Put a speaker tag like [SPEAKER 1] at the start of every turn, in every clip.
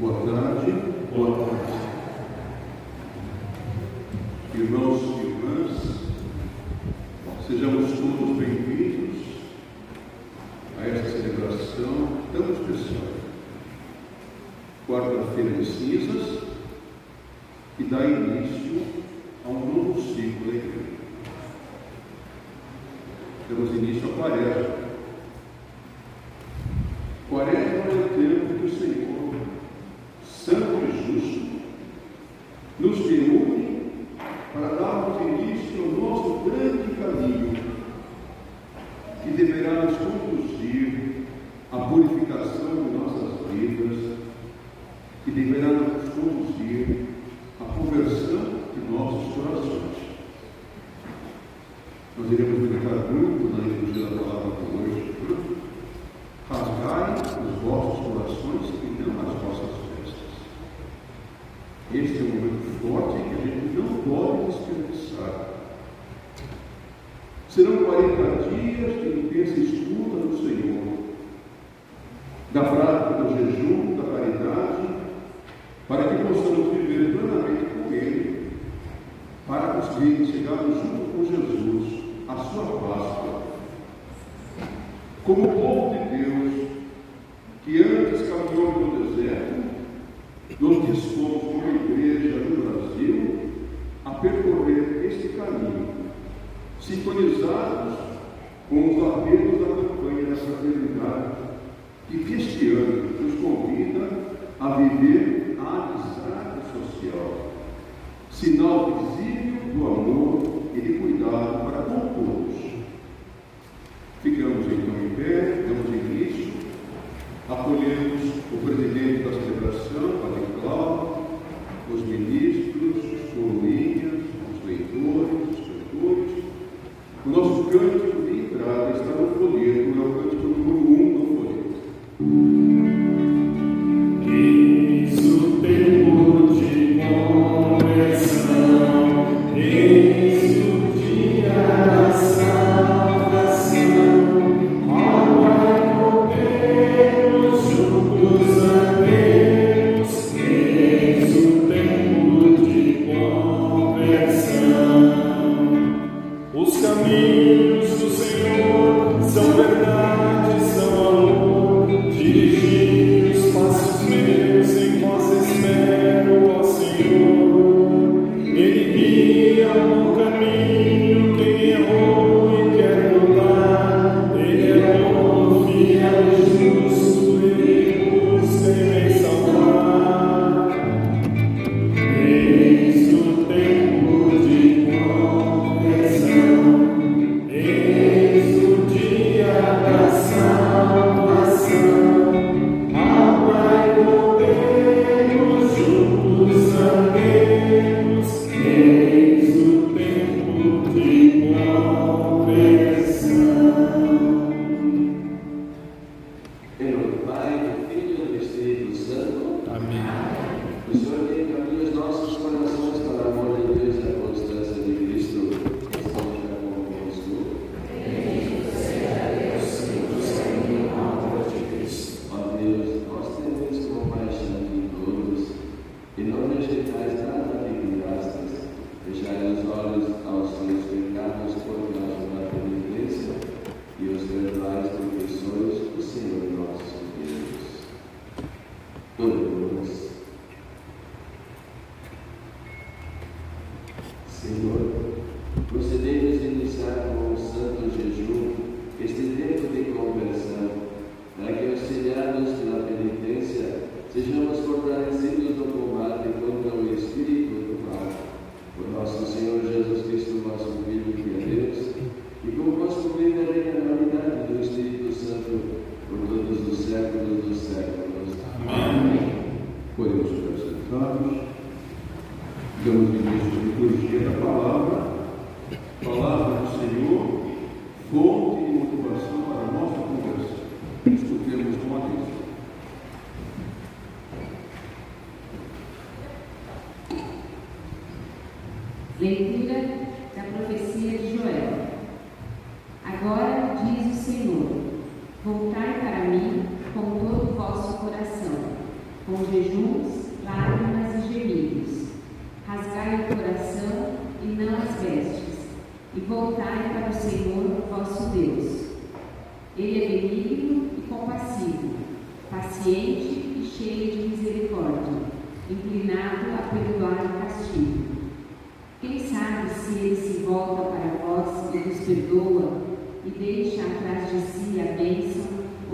[SPEAKER 1] Boa tarde, boa tarde.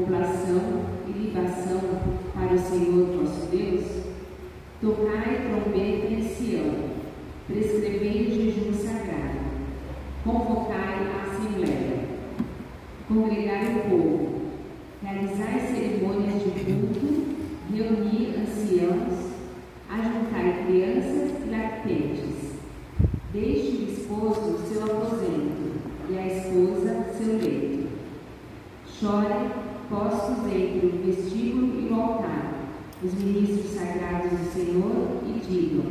[SPEAKER 2] Oblação e libação para o Senhor vosso Deus? Tocai trombeta em Sião, prescrevei o jejum sagrado, convocai a assembleia, congregai o povo, realizai cerimônias de culto, reuni anciãos, ajuntai crianças e lactentes, deixe o esposo seu aposento e a esposa seu leito. Chorem postos entre o vestíbulo e o altar, os ministros sagrados do Senhor, e digam: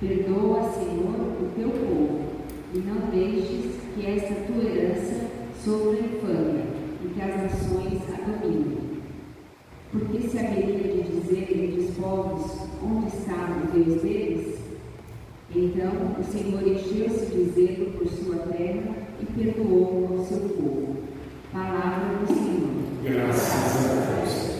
[SPEAKER 2] Perdoa, Senhor, o teu povo, e não deixes que esta tua herança sofra infâmia e que as nações a dominem. Porque se haveria de dizer dos povos onde estava o Deus deles? Então o Senhor encheu-se de zelo por sua terra e perdoou ao seu povo. Palavra do Senhor.
[SPEAKER 3] Graças a Deus.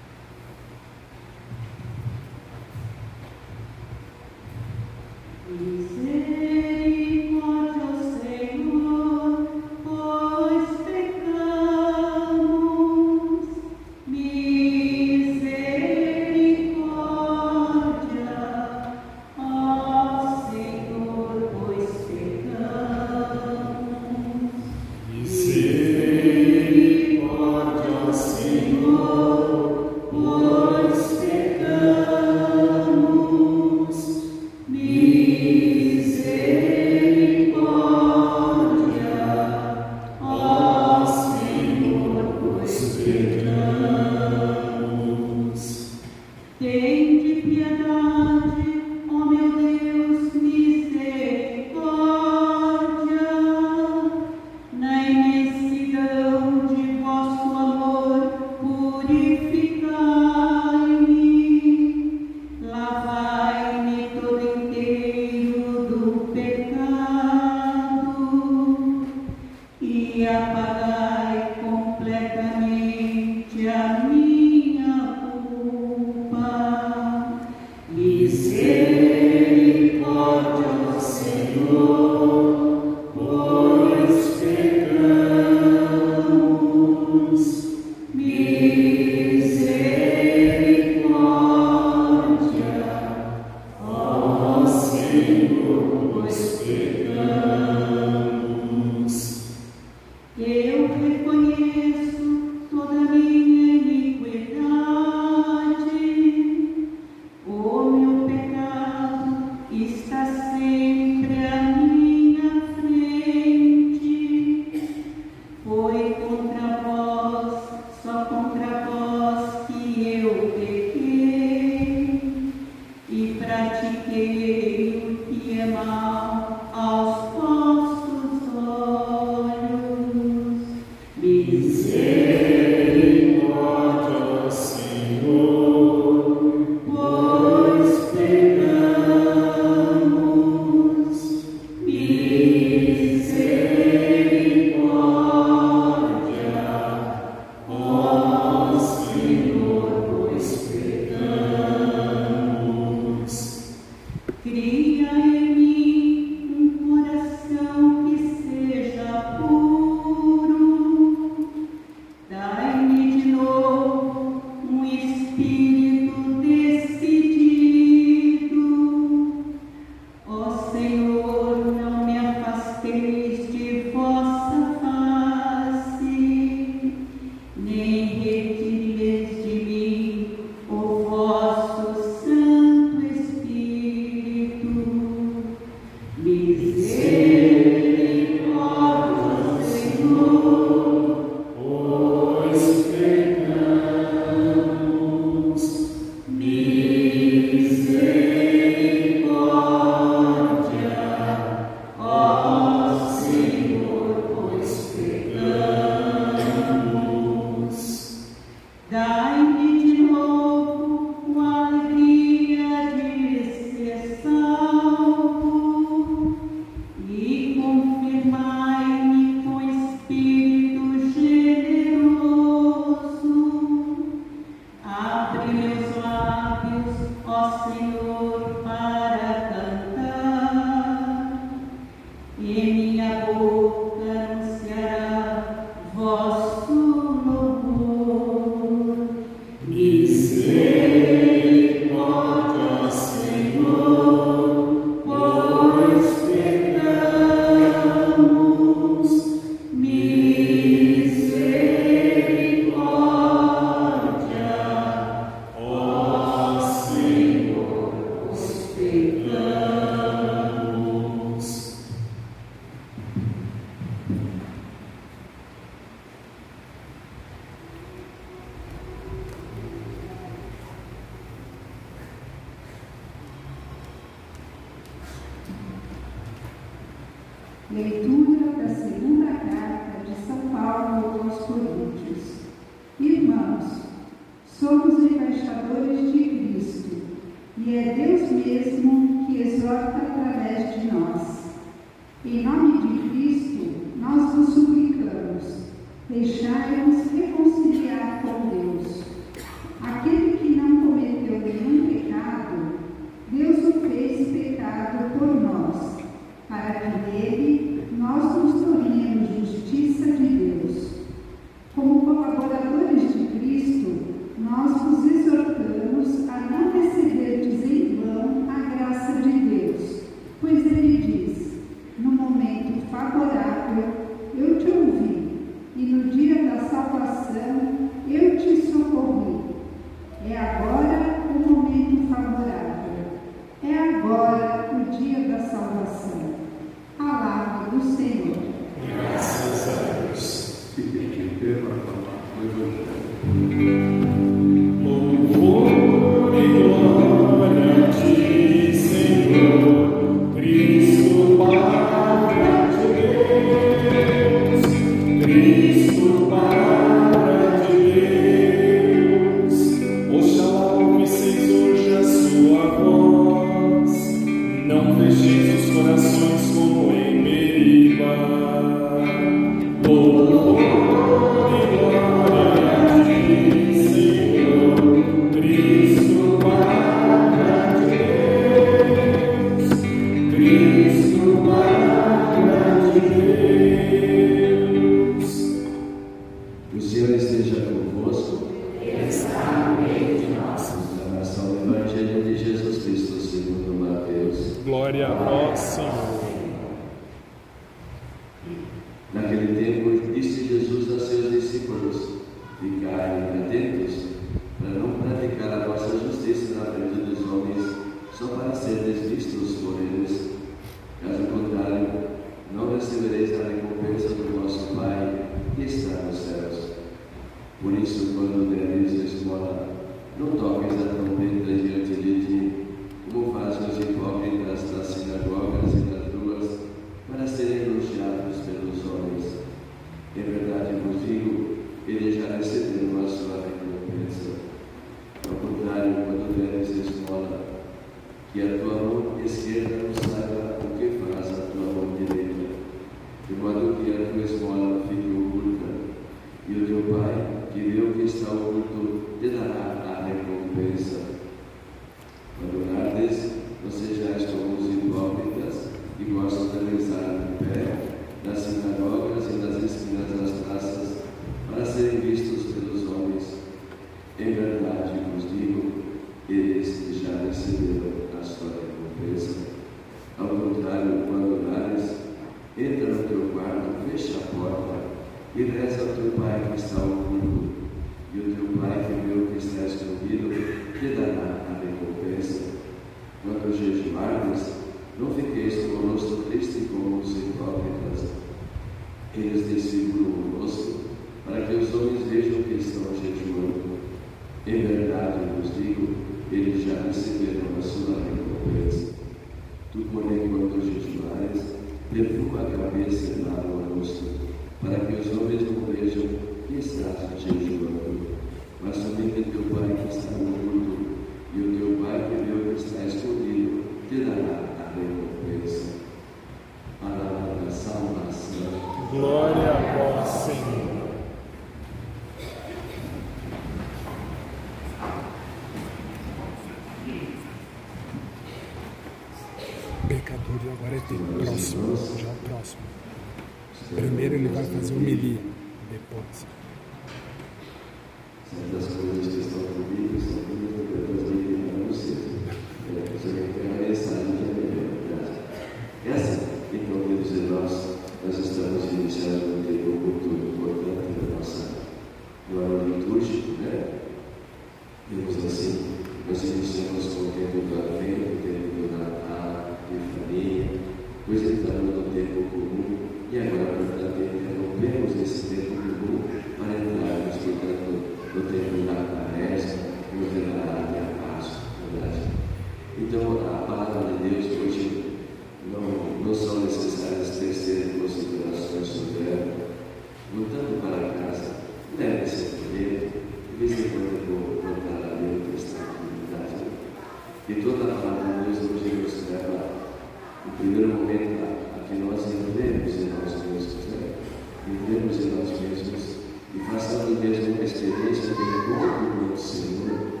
[SPEAKER 4] Entremos em nós mesmos e façamos mesmo uma experiência de encontro com o Senhor,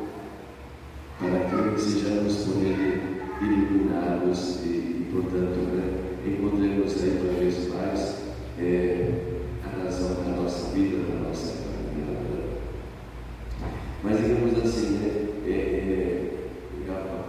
[SPEAKER 4] para que sejamos por Ele iluminados e, portanto, né, encontremos aí cada vez mais é, a razão da nossa vida, da nossa caminhada. Mas digamos assim, né, é, é,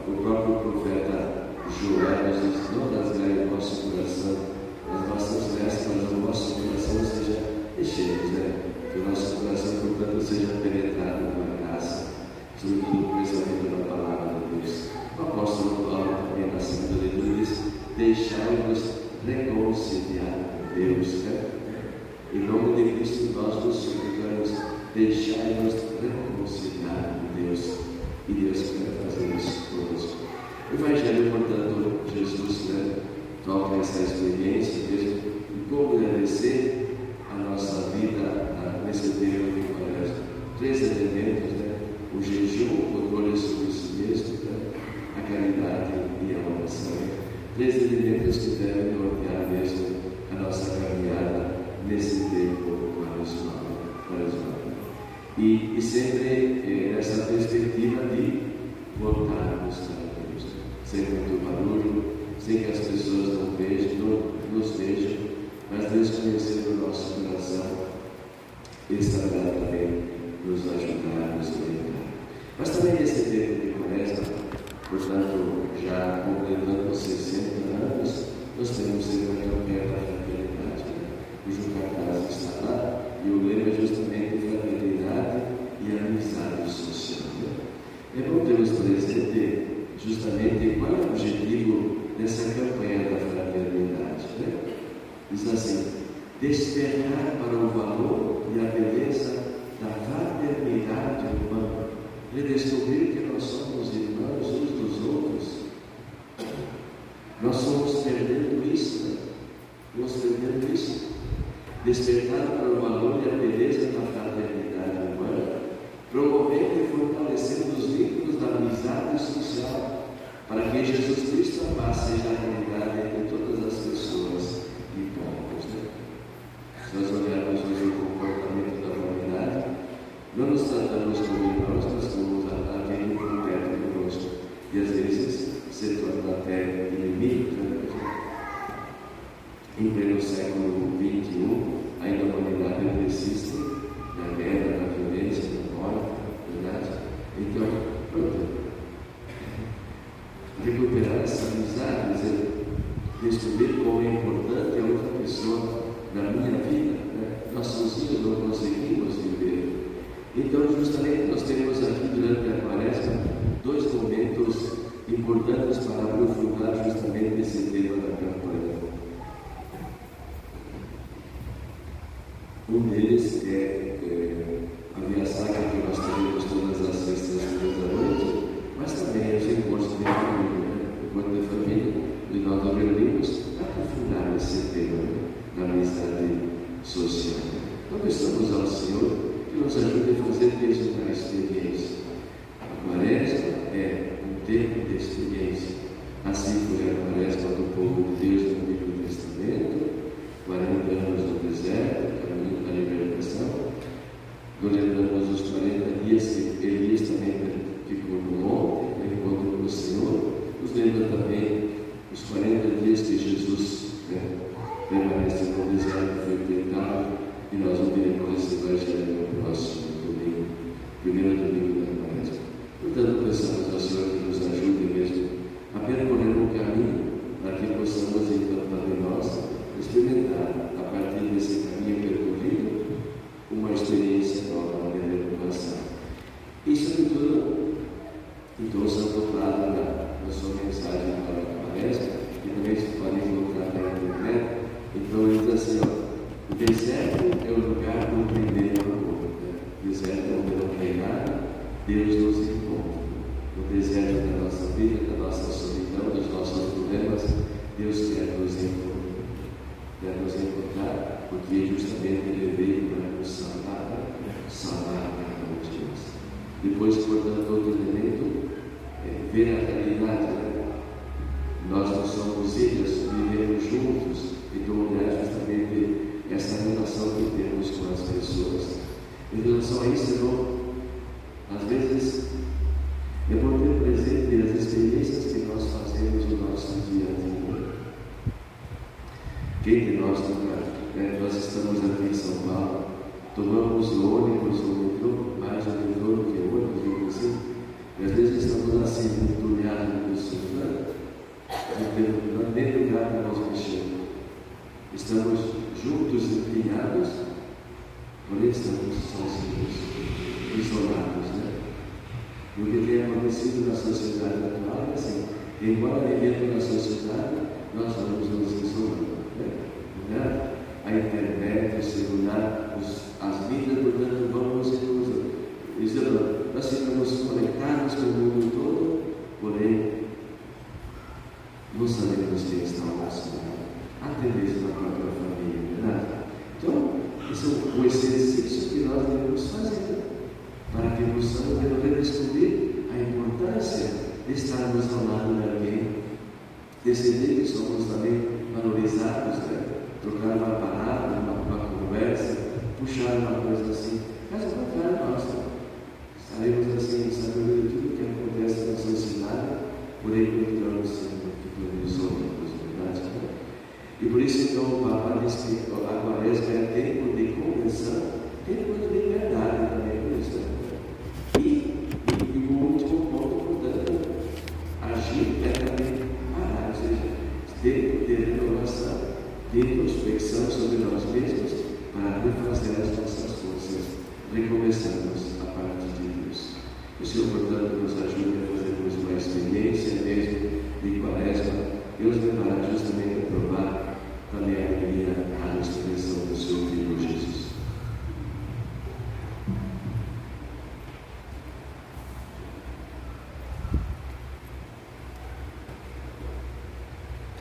[SPEAKER 4] o próprio profeta Joel nos diz, não rasgai o nosso coração, as nossas vestes, o nosso coração seja enchemos, né? Que o nosso coração, portanto, seja penetrado pela graça, sobretudo com esse aumento da palavra de Deus. O apóstolo Paulo também na segunda leitura diz, deixai-vos reconciliar com Deus, né? Em nome de Cristo nós nos suplicamos, deixai-nos reconciliar com Deus. E Deus quer fazer isso conosco. O Evangelho, portanto, Jesus né, toca essa experiência mesmo de como agradecer a nossa vida nesse tempo de quaresma. Três elementos, né? O jejum, o controle sobre si mesmo, né? a caridade e a oração. Três elementos que devem nortear mesmo a nossa caminhada nesse tempo quaresmal. E, e sempre eh, nessa perspectiva de voltarmos para Deus, sem muito barulho, sem que as pessoas não vejam, não nos vejam, mas Deus conhecendo o nosso coração, Ele estará também nos ajudar, nos orientar. Mas também tempo de quaresma, portanto, já completando 60 anos, nós temos sempre a campanha da fraternidade, né? cujo cartaz está lá, e o lema é justamente fraternidade e amizade social. Né? É bom termos presente justamente qual é o objetivo dessa campanha da fraternidade. Né? Diz assim, despertar para o valor e a beleza da fraternidade humana, redescobrir que nós somos irmãos uns dos outros. Nós somos perdendo isso, né? Nós perdendo isso. Despertar para o valor e a beleza da fraternidade humana, promovendo e fortalecendo os vínculos da amizade social, para que Jesus Cristo a paz seja a realidade entre todas as pessoas e povos. Né? Se nós olharmos hoje o comportamento da humanidade, não nos tratamos como irmãos, nós estamos aquele por perto conosco. E às vezes se torna até inimigo. Né? Em pleno século XXI, ainda a humanidade persiste na guerra, na violência, na morte, verdade? Então, pronto. Recuperar essa amizade, dizer, descobrir como é importante a outra pessoa na minha vida. Né? Nós sozinhos não conseguimos viver. Então, justamente, nós temos aqui durante a quaresma dois momentos importantes para aprofundar justamente esse tema da campanha. Um deles é, é a Via Sacra que nós temos todas as sextas-feiras da noite, mas também os encontros de família, né? encontro de família, e nós nos reunimos para aprofundar esse tema da amizade social. Então, estamos ao Senhor que nos ajude a fazer mesmo a experiência. A quaresma tempo de experiência. Assim foi a quaresma do povo de Deus no Antigo Testamento, 40 anos no deserto, caminho da libertação. Lembramos os 40 dias que Elias também ficou no monte, no encontro com o Senhor. Nos lembra também os 40 dias que Jesus né, permaneceu no deserto, foi tentado, e nós ouviremos esse evangelho no próximo domingo, primeiro domingo da quaresma. Portanto, pensamos ao Senhor que nos ajude mesmo a percorrer um caminho para que possamos, então, também nós, experimentar, a partir desse caminho percorrido, uma experiência nova de renovação. E, sobretudo, então, o Santo Prado, na, na sua mensagem para a palestra, que também se pode encontrar na internet, então ele diz assim, ó, o deserto é o lugar do primeiro amor. Né? O deserto é onde não tem nada, Deus nos encontra. No deserto da nossa vida, da nossa solidão, dos nossos problemas, Deus quer nos encontrar. Quer nos encontrar, porque justamente Ele veio para nos salvar, salvar cada um de nós. Depois, portanto, outro elemento é ver a realidade, né? nós não somos ilhas, vivemos juntos, então é justamente essa relação que temos com as pessoas. Em relação a isso, irmão, às vezes é bom ter presente as experiências que nós fazemos no nosso dia a dia. Quem de nós nunca, né, nós estamos aqui em São Paulo, tomamos o ônibus ou o metrô, mais o metrô do que o ônibus, digo assim, e às vezes estamos assim, entulhados no celular, dentro do lugar que nós mexemos. Estamos juntos, empenhados, porém estamos sozinhos, isolados, né? E o que tem acontecido na sociedade atual é assim, embora vivendo na sociedade, nós vamos nos isolando, né? A internet, o celular, os, as mídias, portanto, vamos nos isolando. Nós ficamos conectados com o mundo todo, porém, não sabemos quem está ao nosso lado. Tendência na própria família, verdade? Então, esse é o exercício que nós devemos fazer para que possamos redescobrir a importância de estarmos ao lado de alguém, decidir que somos também valorizados, né? trocar uma palavra, uma, uma conversa, puxar uma coisa assim. Mas ao contrário, nós estaremos assim, sabendo de tudo o que acontece na sociedade, porém procuramos sempre que os outros, verdade? E por isso, então, o Papa diz que a quaresma é tempo de conversão, tempo de liberdade também, por isso. né? E, e, e o último ponto, portanto, agir é também parar, ou seja, tempo de renovação, de introspecção sobre nós mesmos, para refazer as nossas forças, recomeçarmos a partir de Deus. O Senhor, portanto, nos ajude a fazermos uma experiência mesmo de quaresma. Deus levará justamente a provar também a alegria, a expressão do seu Filho Jesus.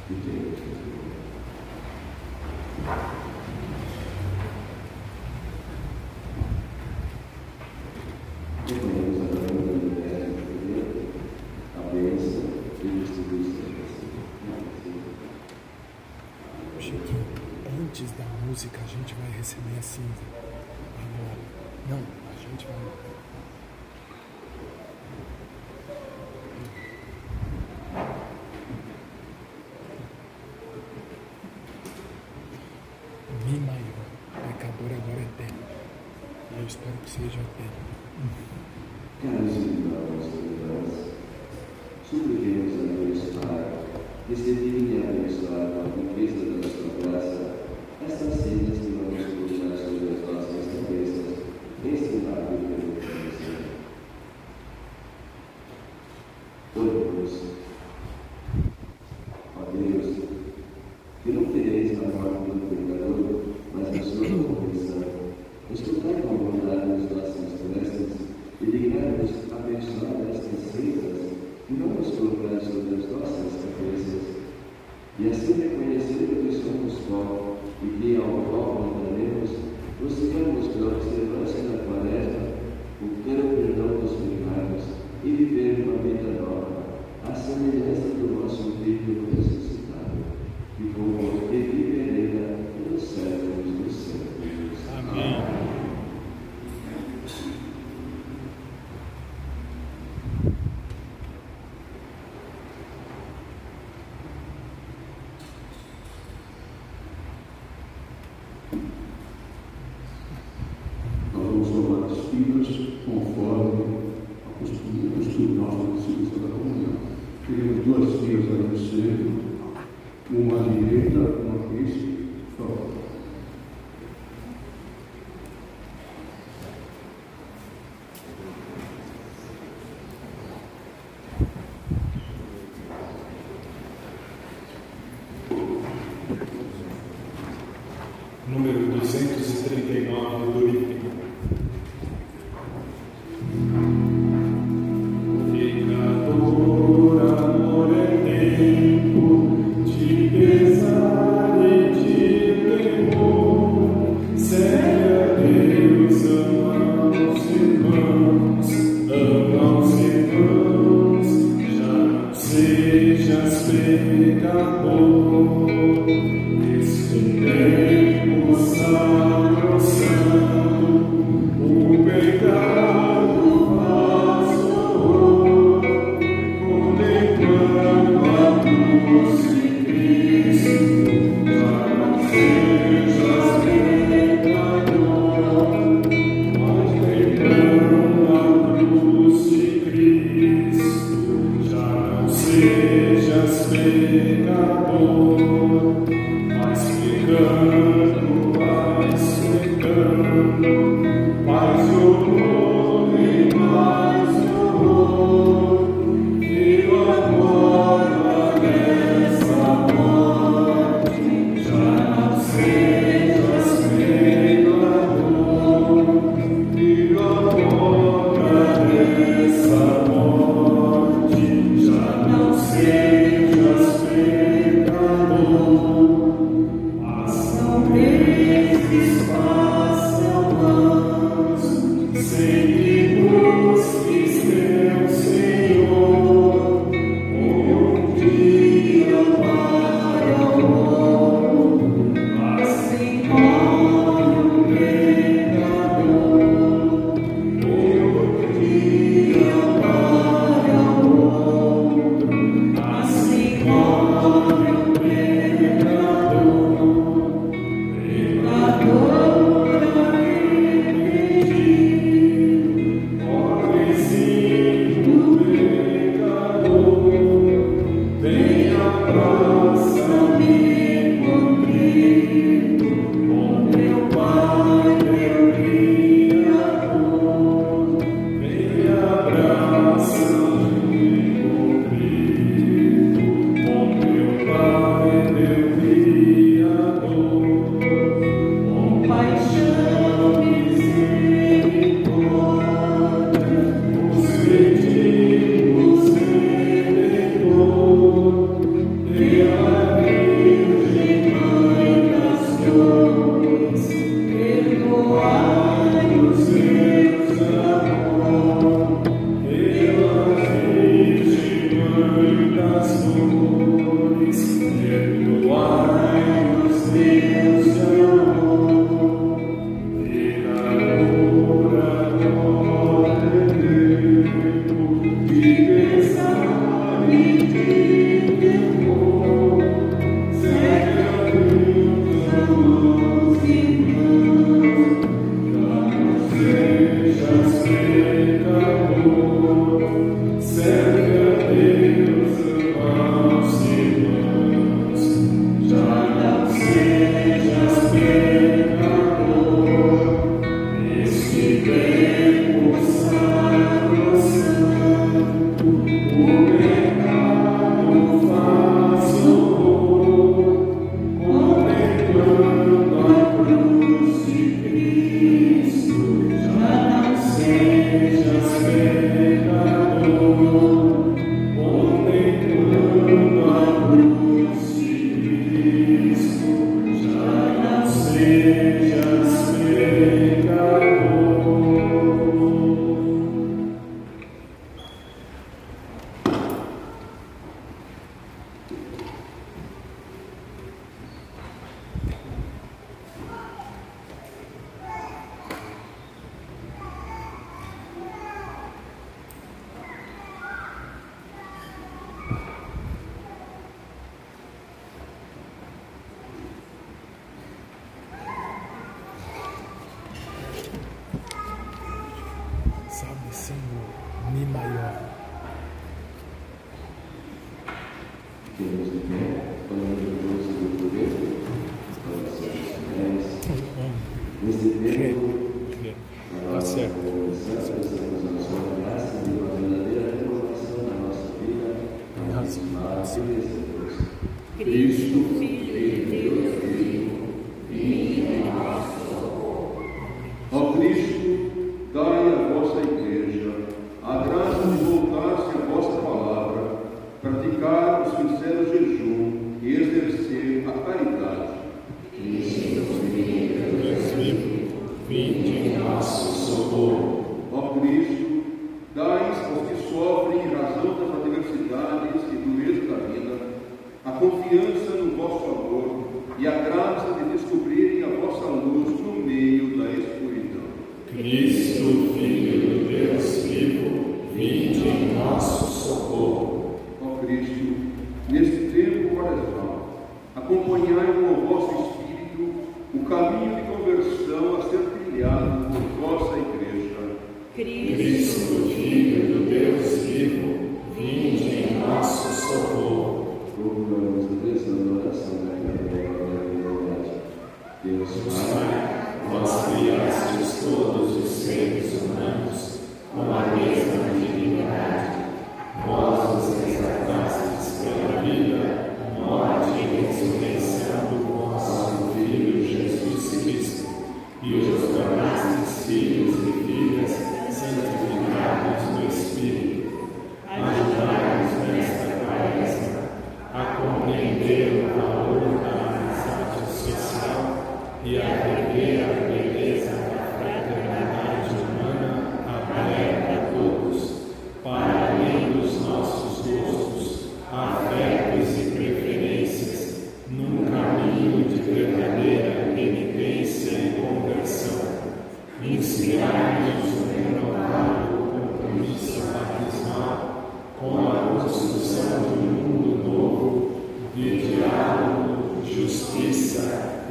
[SPEAKER 4] E tem outro. Reconhecemos a glória do universo primeiro, a bênção e a distribuição.
[SPEAKER 5] Chiquinho, antes da música a gente vai receber a cinza. Agora. Não, a gente vai. Mi maior, pecador agora é eterno. E eu espero que seja eterno.
[SPEAKER 4] Caros irmãos e irmãs, supliquemos a Deus para receber abençoar com a riqueza da sua graça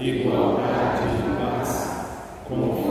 [SPEAKER 5] Podemos ver-nos novo vossa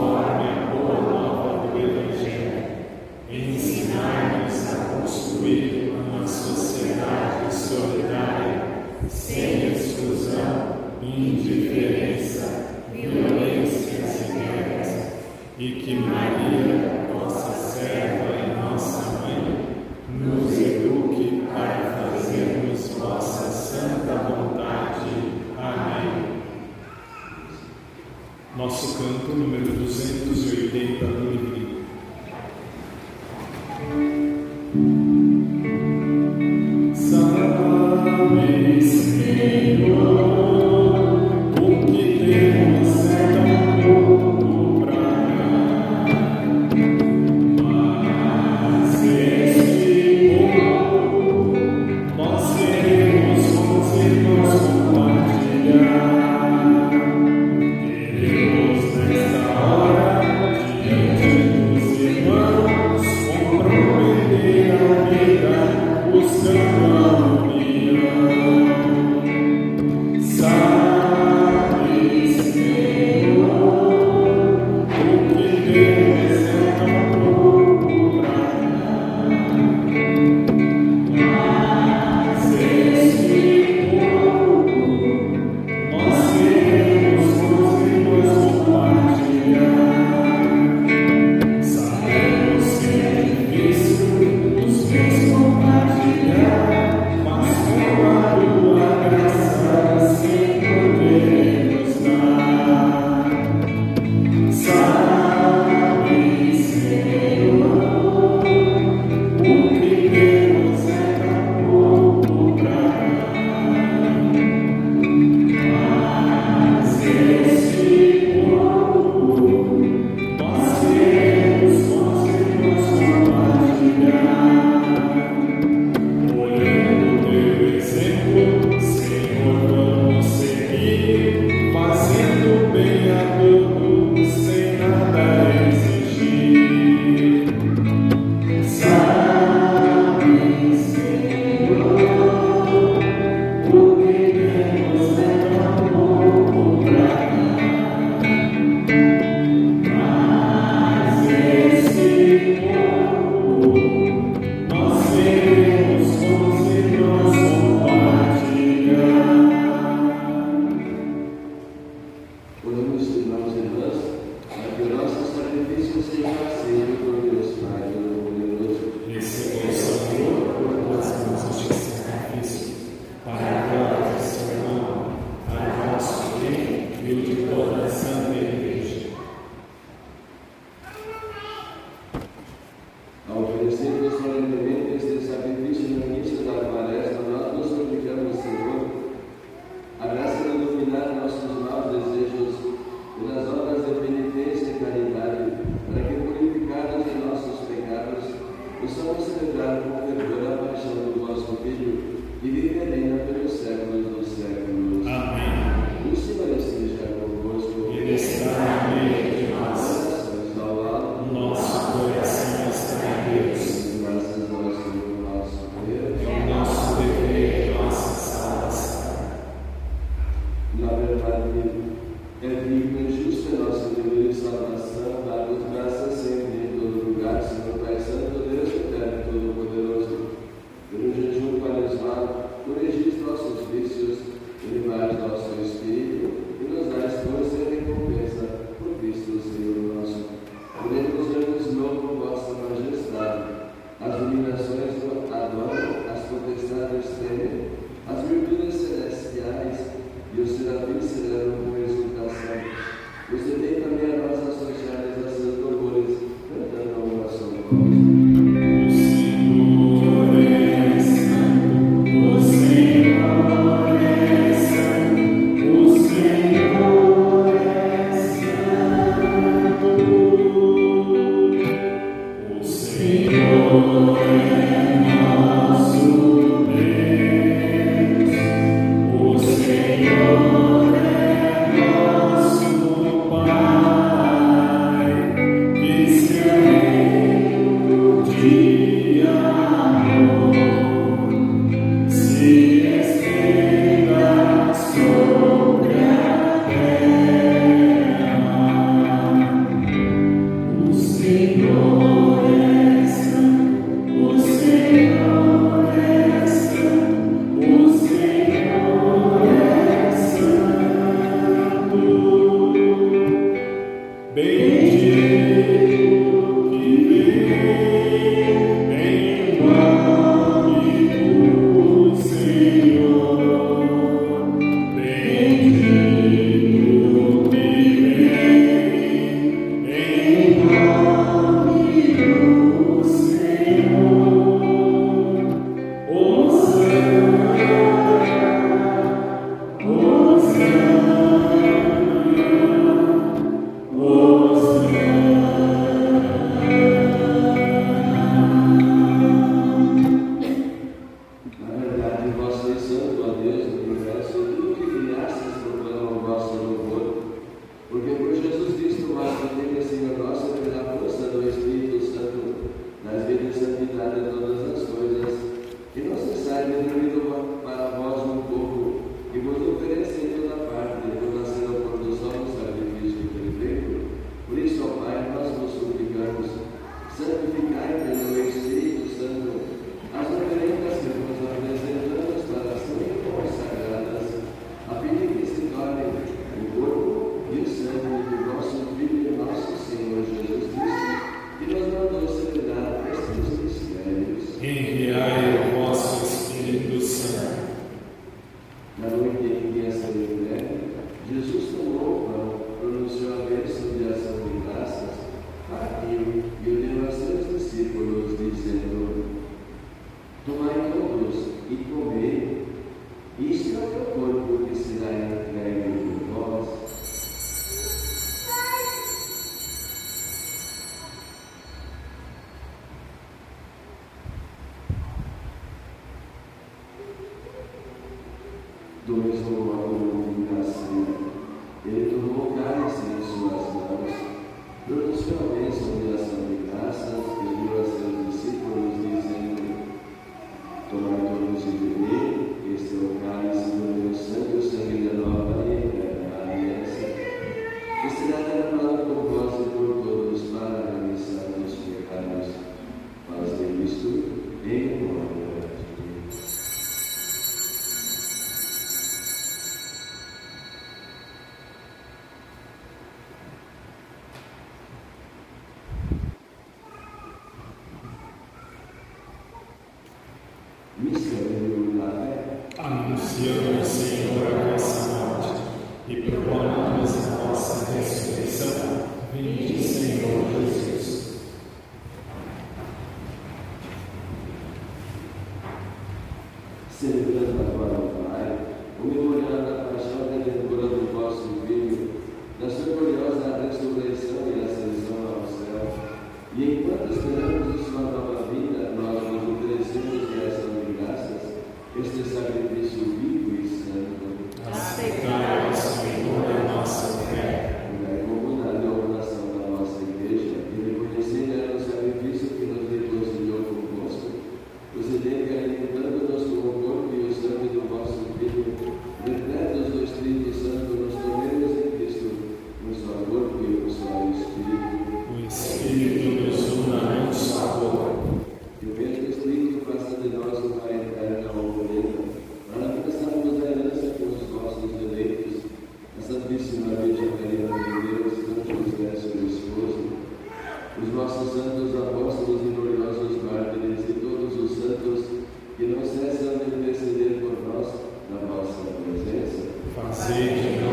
[SPEAKER 5] que
[SPEAKER 4] não cessam de interceder por nós na vossa presença.
[SPEAKER 5] Fazei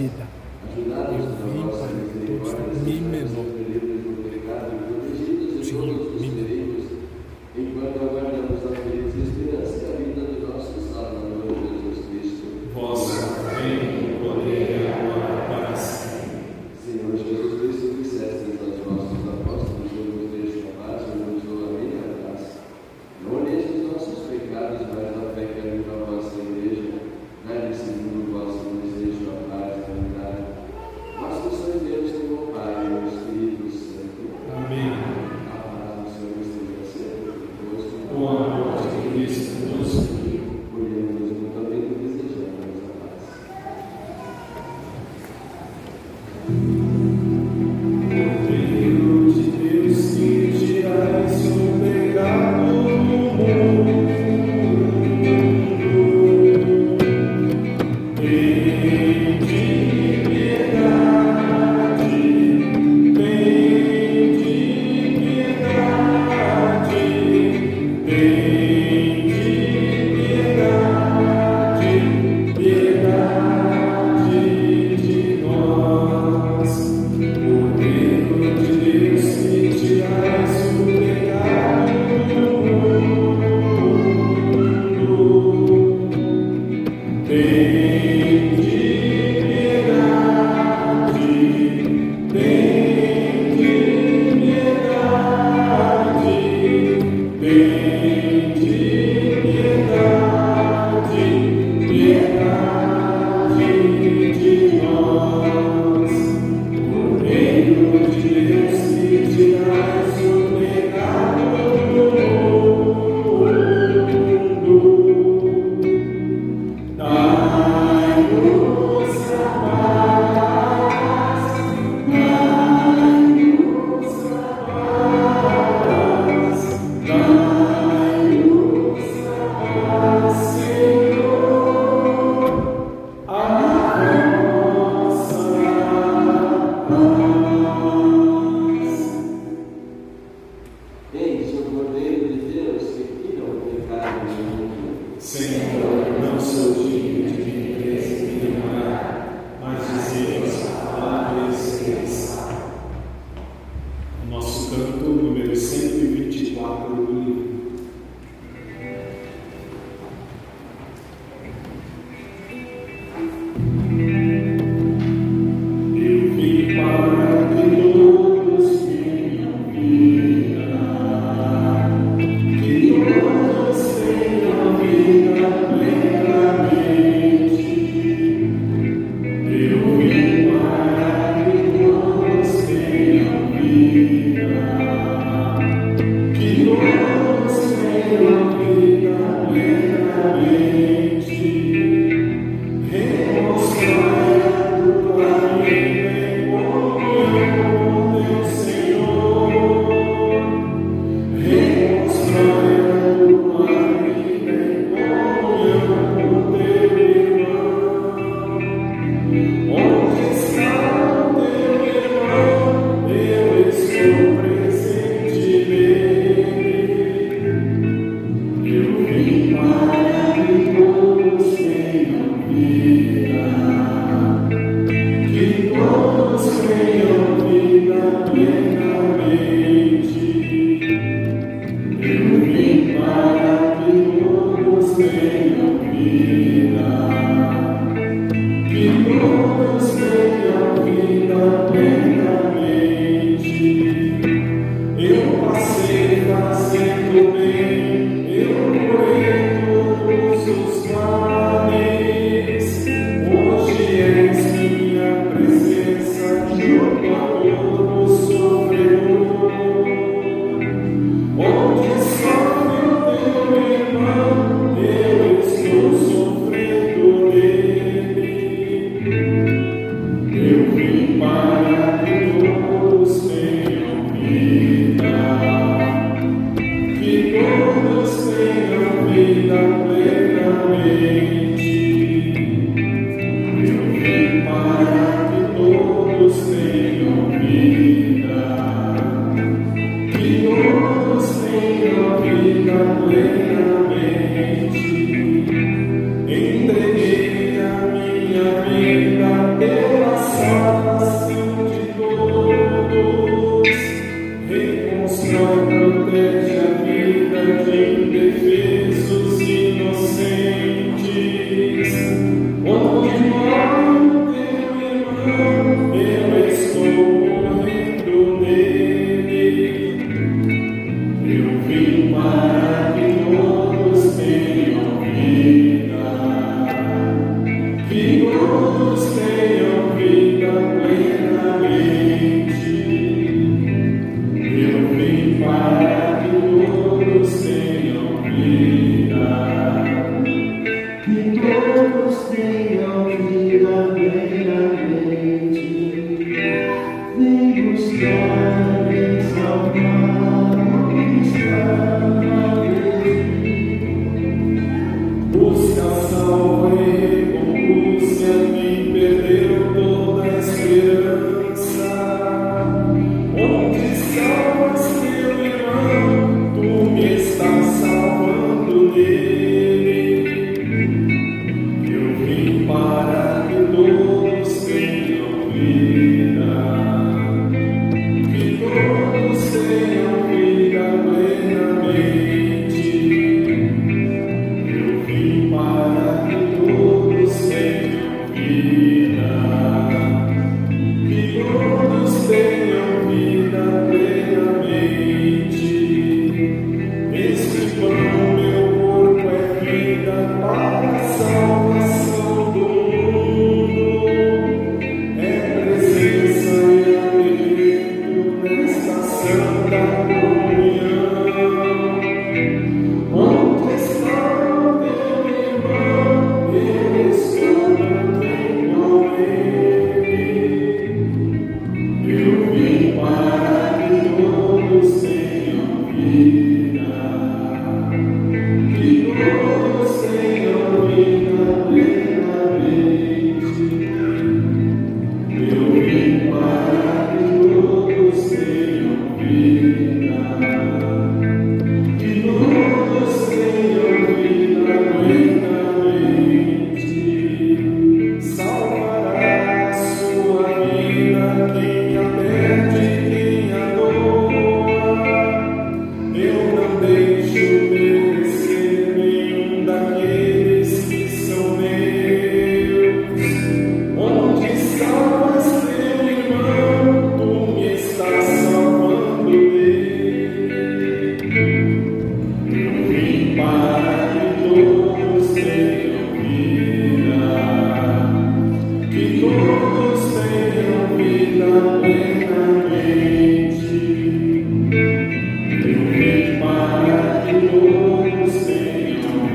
[SPEAKER 4] vida.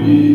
[SPEAKER 4] Eu